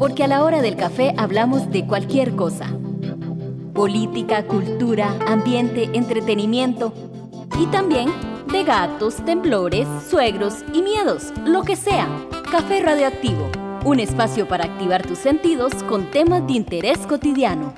porque a la hora del café hablamos de cualquier cosa. Política, cultura, ambiente, entretenimiento y también de gatos, temblores, suegros y miedos, lo que sea. Café Radioactivo, un espacio para activar tus sentidos con temas de interés cotidiano.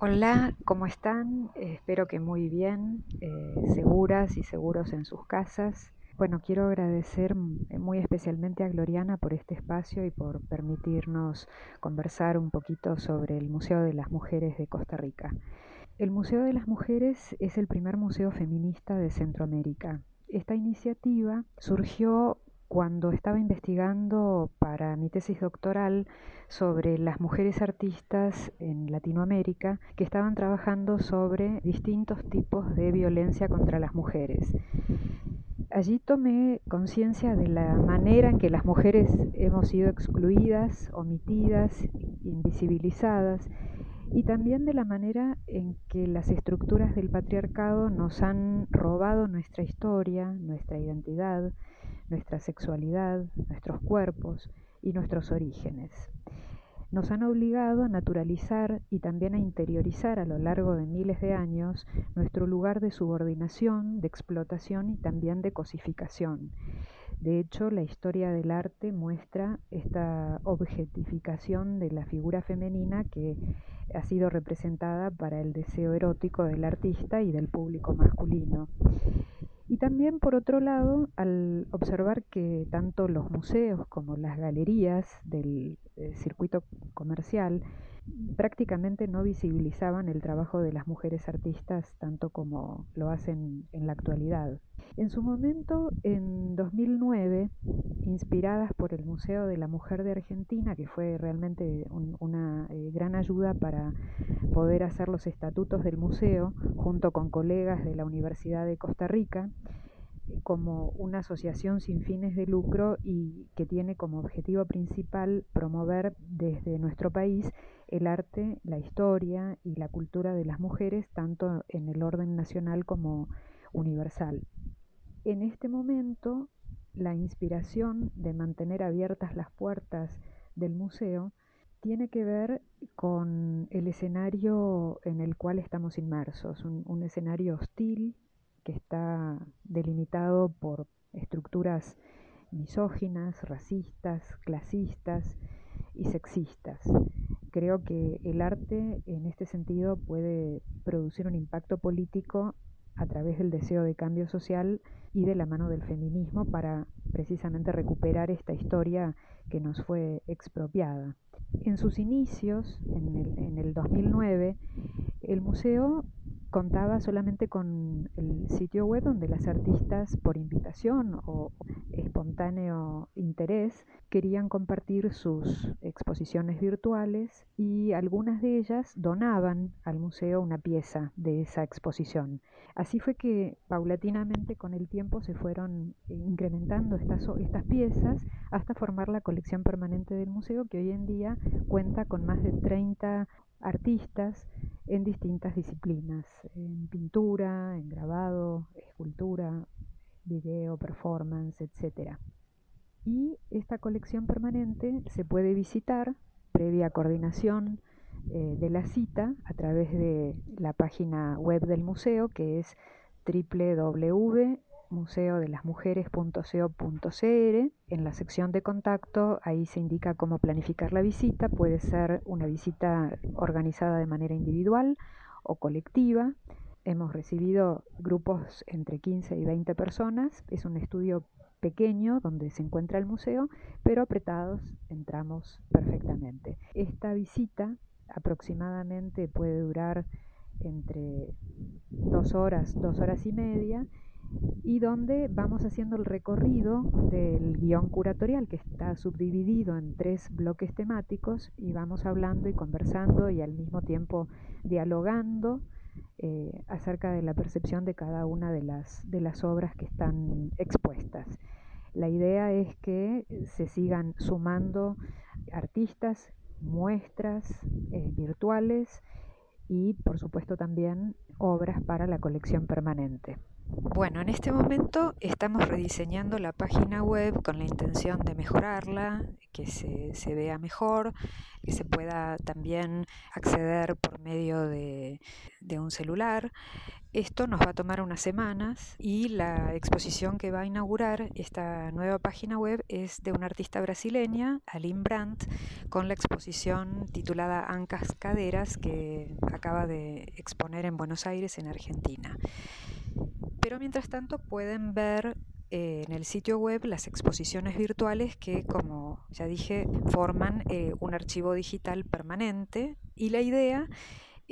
Hola, ¿cómo están? Espero que muy bien, eh, seguras y seguros en sus casas. Bueno, quiero agradecer muy especialmente a Gloriana por este espacio y por permitirnos conversar un poquito sobre el Museo de las Mujeres de Costa Rica. El Museo de las Mujeres es el primer museo feminista de Centroamérica. Esta iniciativa surgió cuando estaba investigando para mi tesis doctoral sobre las mujeres artistas en Latinoamérica que estaban trabajando sobre distintos tipos de violencia contra las mujeres. Allí tomé conciencia de la manera en que las mujeres hemos sido excluidas, omitidas, invisibilizadas y también de la manera en que las estructuras del patriarcado nos han robado nuestra historia, nuestra identidad, nuestra sexualidad, nuestros cuerpos y nuestros orígenes nos han obligado a naturalizar y también a interiorizar a lo largo de miles de años nuestro lugar de subordinación, de explotación y también de cosificación. De hecho, la historia del arte muestra esta objetificación de la figura femenina que ha sido representada para el deseo erótico del artista y del público masculino. También, por otro lado, al observar que tanto los museos como las galerías del eh, circuito comercial prácticamente no visibilizaban el trabajo de las mujeres artistas tanto como lo hacen en la actualidad. En su momento, en 2009, inspiradas por el Museo de la Mujer de Argentina, que fue realmente una eh, gran ayuda para poder hacer los estatutos del museo, junto con colegas de la Universidad de Costa Rica, como una asociación sin fines de lucro y que tiene como objetivo principal promover desde nuestro país el arte, la historia y la cultura de las mujeres, tanto en el orden nacional como universal. En este momento, la inspiración de mantener abiertas las puertas del museo tiene que ver con el escenario en el cual estamos inmersos, un, escenario hostil que está delimitado por estructuras misóginas, racistas, clasistas y sexistas. Creo que el arte en este sentido puede producir un impacto político a través del deseo de cambio social y de la mano del feminismo para precisamente recuperar esta historia que nos fue expropiada. En sus inicios, en el, en el 2009, el museo contaba solamente con el sitio web donde las artistas por invitación o espontáneo interés querían compartir sus exposiciones virtuales y algunas de ellas donaban al museo una pieza de esa exposición. Así fue que paulatinamente con el tiempo se fueron incrementando estas, piezas hasta formar la colección permanente del museo que hoy en día cuenta con más de 30 artistas en distintas disciplinas, en pintura, en grabado, escultura, video, performance, etc. Y esta colección permanente se puede visitar previa coordinación eh, de la cita a través de la página web del museo que es www museodelasmujeres.co.cr. En la sección de contacto, ahí se indica cómo planificar la visita. Puede ser una visita organizada de manera individual o colectiva. Hemos recibido grupos entre 15 y 20 personas. Es un estudio pequeño donde se encuentra el museo, pero apretados entramos perfectamente. Esta visita aproximadamente puede durar entre dos horas, dos horas y media y donde vamos haciendo el recorrido del guion curatorial que está subdividido en tres bloques temáticos y vamos hablando y conversando y al mismo tiempo dialogando eh, acerca de la percepción de cada una de las, de las obras que están expuestas. La idea es que se sigan sumando artistas, muestras eh, virtuales y por supuesto también obras para la colección permanente. Bueno, en este momento estamos rediseñando la página web con la intención de mejorarla, que se, vea mejor, que se pueda también acceder por medio de, de, un celular. Esto nos va a tomar unas semanas y la exposición que va a inaugurar esta nueva página web es de una artista brasileña, Aline Brandt, con la exposición titulada Ancas Caderas que acaba de exponer en Buenos Aires, en Argentina. Pero mientras tanto pueden ver eh, en el sitio web las exposiciones virtuales que, como ya dije, forman eh, un archivo digital permanente. Y la idea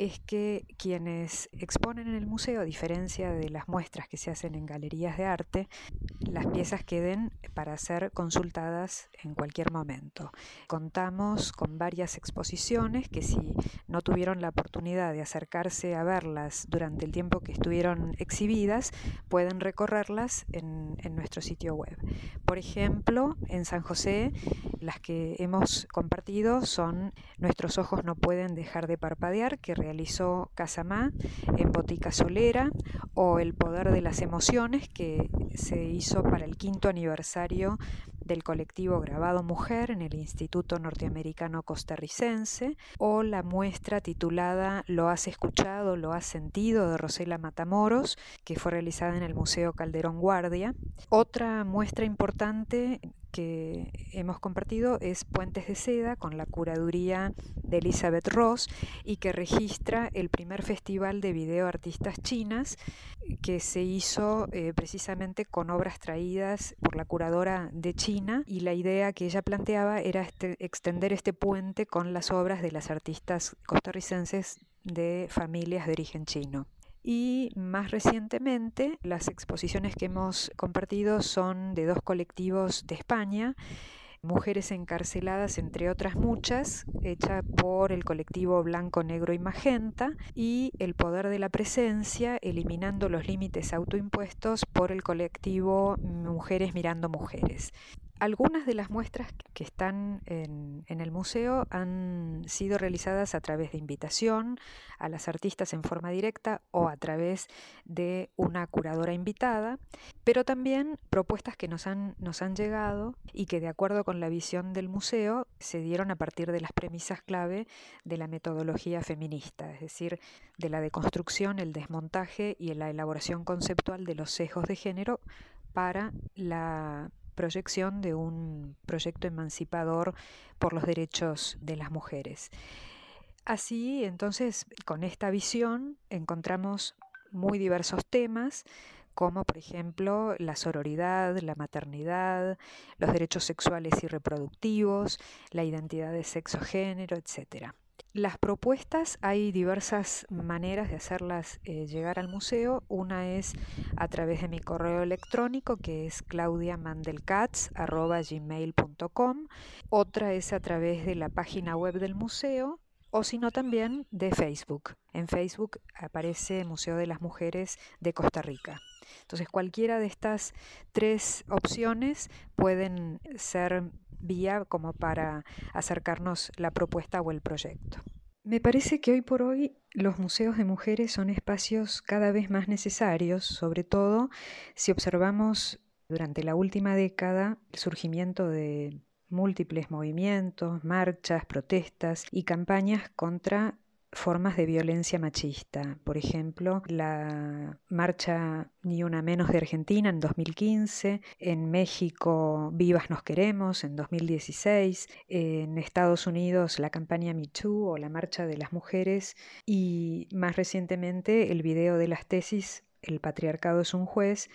es que quienes exponen en el museo, a diferencia de las muestras que se hacen en galerías de arte, las piezas queden para ser consultadas en cualquier momento. Contamos con varias exposiciones que si no tuvieron la oportunidad de acercarse a verlas durante el tiempo que estuvieron exhibidas, pueden recorrerlas en, nuestro sitio web. Por ejemplo, en San José, las que hemos compartido son Nuestros ojos no pueden dejar de parpadear, que realizó Casamá en Botica Solera, o El poder de las emociones, que se hizo para el quinto aniversario del colectivo Grabado Mujer en el Instituto Norteamericano Costarricense, o la muestra titulada Lo has escuchado, lo has sentido de Rosela Matamoros, que fue realizada en el Museo Calderón Guardia. Otra muestra importante que hemos compartido es Puentes de Seda con la curaduría de Elizabeth Ross y que registra el primer festival de video artistas chinas que se hizo eh, precisamente con obras traídas por la curadora de China y la idea que ella planteaba era este, extender este puente con las obras de las artistas costarricenses de familias de origen chino. Y más recientemente, las exposiciones que hemos compartido son de dos colectivos de España, Mujeres encarceladas, entre otras muchas, hecha por el colectivo Blanco, Negro y Magenta, y El poder de la presencia, eliminando los límites autoimpuestos por el colectivo Mujeres Mirando Mujeres. Algunas de las muestras que están en, el museo han sido realizadas a través de invitación a las artistas en forma directa o a través de una curadora invitada, pero también propuestas que nos han, nos han llegado y que de acuerdo con la visión del museo se dieron a partir de las premisas clave de la metodología feminista, es decir, de la deconstrucción, el desmontaje y la elaboración conceptual de los sesgos de género para la proyección de un proyecto emancipador por los derechos de las mujeres. Así, entonces, con esta visión encontramos muy diversos temas, como por ejemplo la sororidad, la maternidad, los derechos sexuales y reproductivos, la identidad de sexo-género, etc. Las propuestas hay diversas maneras de hacerlas eh, llegar al museo. Una es a través de mi correo electrónico que es claudiamandelcats.gmail.com. Otra es a través de la página web del museo o sino también de Facebook. En Facebook aparece Museo de las Mujeres de Costa Rica. Entonces cualquiera de estas tres opciones pueden ser vía como para acercarnos la propuesta o el proyecto. Me parece que hoy por hoy los museos de mujeres son espacios cada vez más necesarios, sobre todo si observamos durante la última década el surgimiento de múltiples movimientos, marchas, protestas y campañas contra formas de violencia machista. Por ejemplo, la marcha Ni una menos de Argentina en 2015, en México Vivas nos queremos en 2016, en Estados Unidos la campaña Me Too o la marcha de las mujeres y más recientemente el video de las tesis El patriarcado es un juez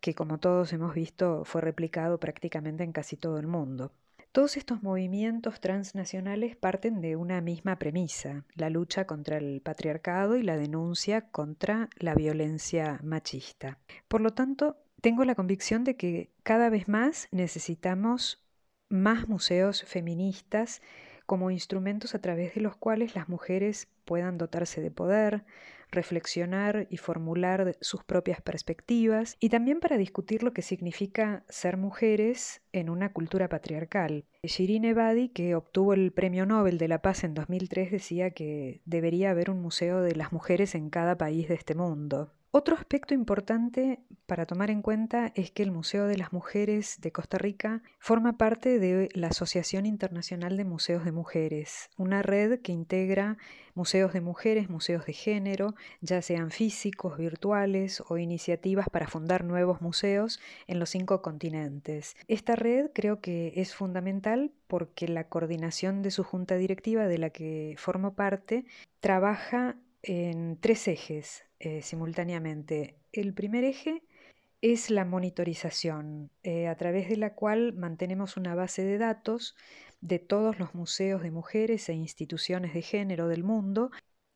que como todos hemos visto fue replicado prácticamente en casi todo el mundo. Todos estos movimientos transnacionales parten de una misma premisa, la lucha contra el patriarcado y la denuncia contra la violencia machista. Por lo tanto, tengo la convicción de que cada vez más necesitamos más museos feministas como instrumentos a través de los cuales las mujeres puedan dotarse de poder, reflexionar y formular sus propias perspectivas y también para discutir lo que significa ser mujeres en una cultura patriarcal. Shirin Ebadi, que obtuvo el Premio Nobel de la Paz en 2003, decía que debería haber un museo de las mujeres en cada país de este mundo. Otro aspecto importante para tomar en cuenta es que el Museo de las Mujeres de Costa Rica forma parte de la Asociación Internacional de Museos de Mujeres, una red que integra museos de mujeres, museos de género, ya sean físicos, virtuales o iniciativas para fundar nuevos museos en los cinco continentes. Esta red creo que es fundamental porque la coordinación de su junta directiva de la que formo parte trabaja en tres ejes eh, simultáneamente. El primer eje es la monitorización, eh, a través de la cual mantenemos una base de datos de todos los museos de mujeres e instituciones de género del mundo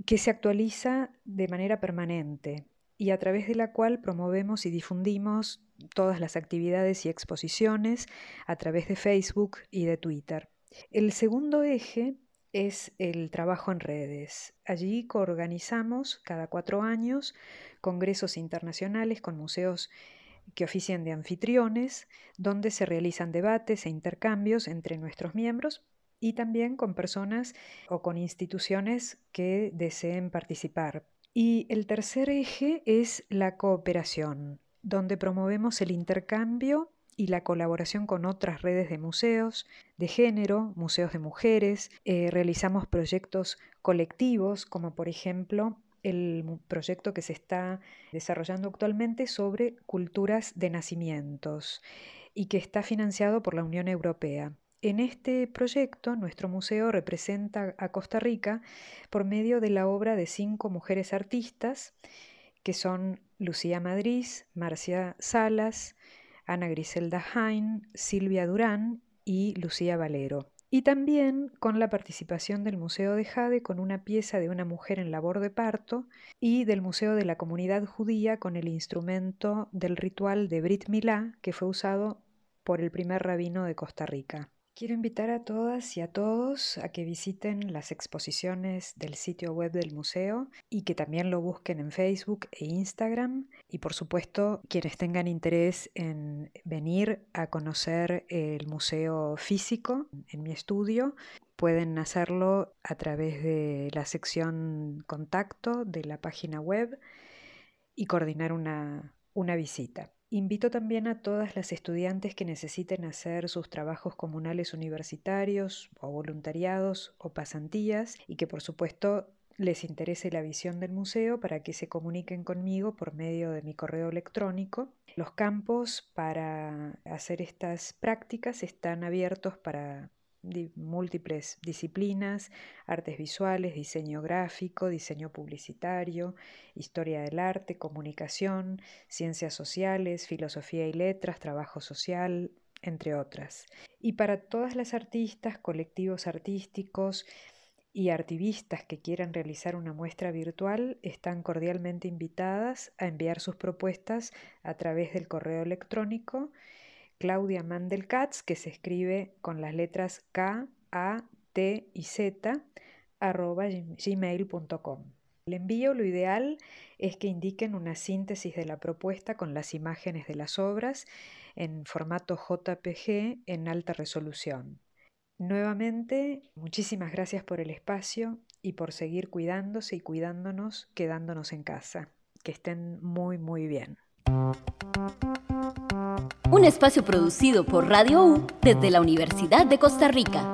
que se actualiza de manera permanente y a través de la cual promovemos y difundimos todas las actividades y exposiciones a través de Facebook y de Twitter. El segundo eje es el trabajo en redes. Allí coorganizamos cada cuatro años congresos internacionales con museos que ofician de anfitriones, donde se realizan debates e intercambios entre nuestros miembros y también con personas o con instituciones que deseen participar. Y el tercer eje es la cooperación, donde promovemos el intercambio y la colaboración con otras redes de museos de género, museos de mujeres. Eh, realizamos proyectos colectivos, como por ejemplo el proyecto que se está desarrollando actualmente sobre culturas de nacimientos y que está financiado por la Unión Europea. En este proyecto, nuestro museo representa a Costa Rica por medio de la obra de cinco mujeres artistas, que son Lucía Madrid, Marcia Salas, Ana Griselda Hain, Silvia Durán y Lucía Valero. Y también con la participación del Museo de Jade con una pieza de una mujer en labor de parto y del Museo de la Comunidad Judía con el instrumento del ritual de Brit Milá que fue usado por el primer rabino de Costa Rica. Quiero invitar a todas y a todos a que visiten las exposiciones del sitio web del museo y que también lo busquen en Facebook e Instagram. Y por supuesto, quienes tengan interés en venir a conocer el museo físico en mi estudio, pueden hacerlo a través de la sección contacto de la página web y coordinar una, una visita. Invito también a todas las estudiantes que necesiten hacer sus trabajos comunales universitarios o voluntariados o pasantías y que por supuesto les interese la visión del museo para que se comuniquen conmigo por medio de mi correo electrónico. Los campos para hacer estas prácticas están abiertos para múltiples disciplinas, artes visuales, diseño gráfico, diseño publicitario, historia del arte, comunicación, ciencias sociales, filosofía y letras, trabajo social, entre otras. Y para todas las artistas, colectivos artísticos y artivistas que quieran realizar una muestra virtual, están cordialmente invitadas a enviar sus propuestas a través del correo electrónico Claudia Mandelkatz, que se escribe con las letras K, A, T y Z, arroba gmail.com. El envío lo ideal es que indiquen una síntesis de la propuesta con las imágenes de las obras en formato JPG en alta resolución. Nuevamente, muchísimas gracias por el espacio y por seguir cuidándose y cuidándonos, quedándonos en casa. Que estén muy, muy bien un espacio producido por Radio U desde la Universidad de Costa Rica.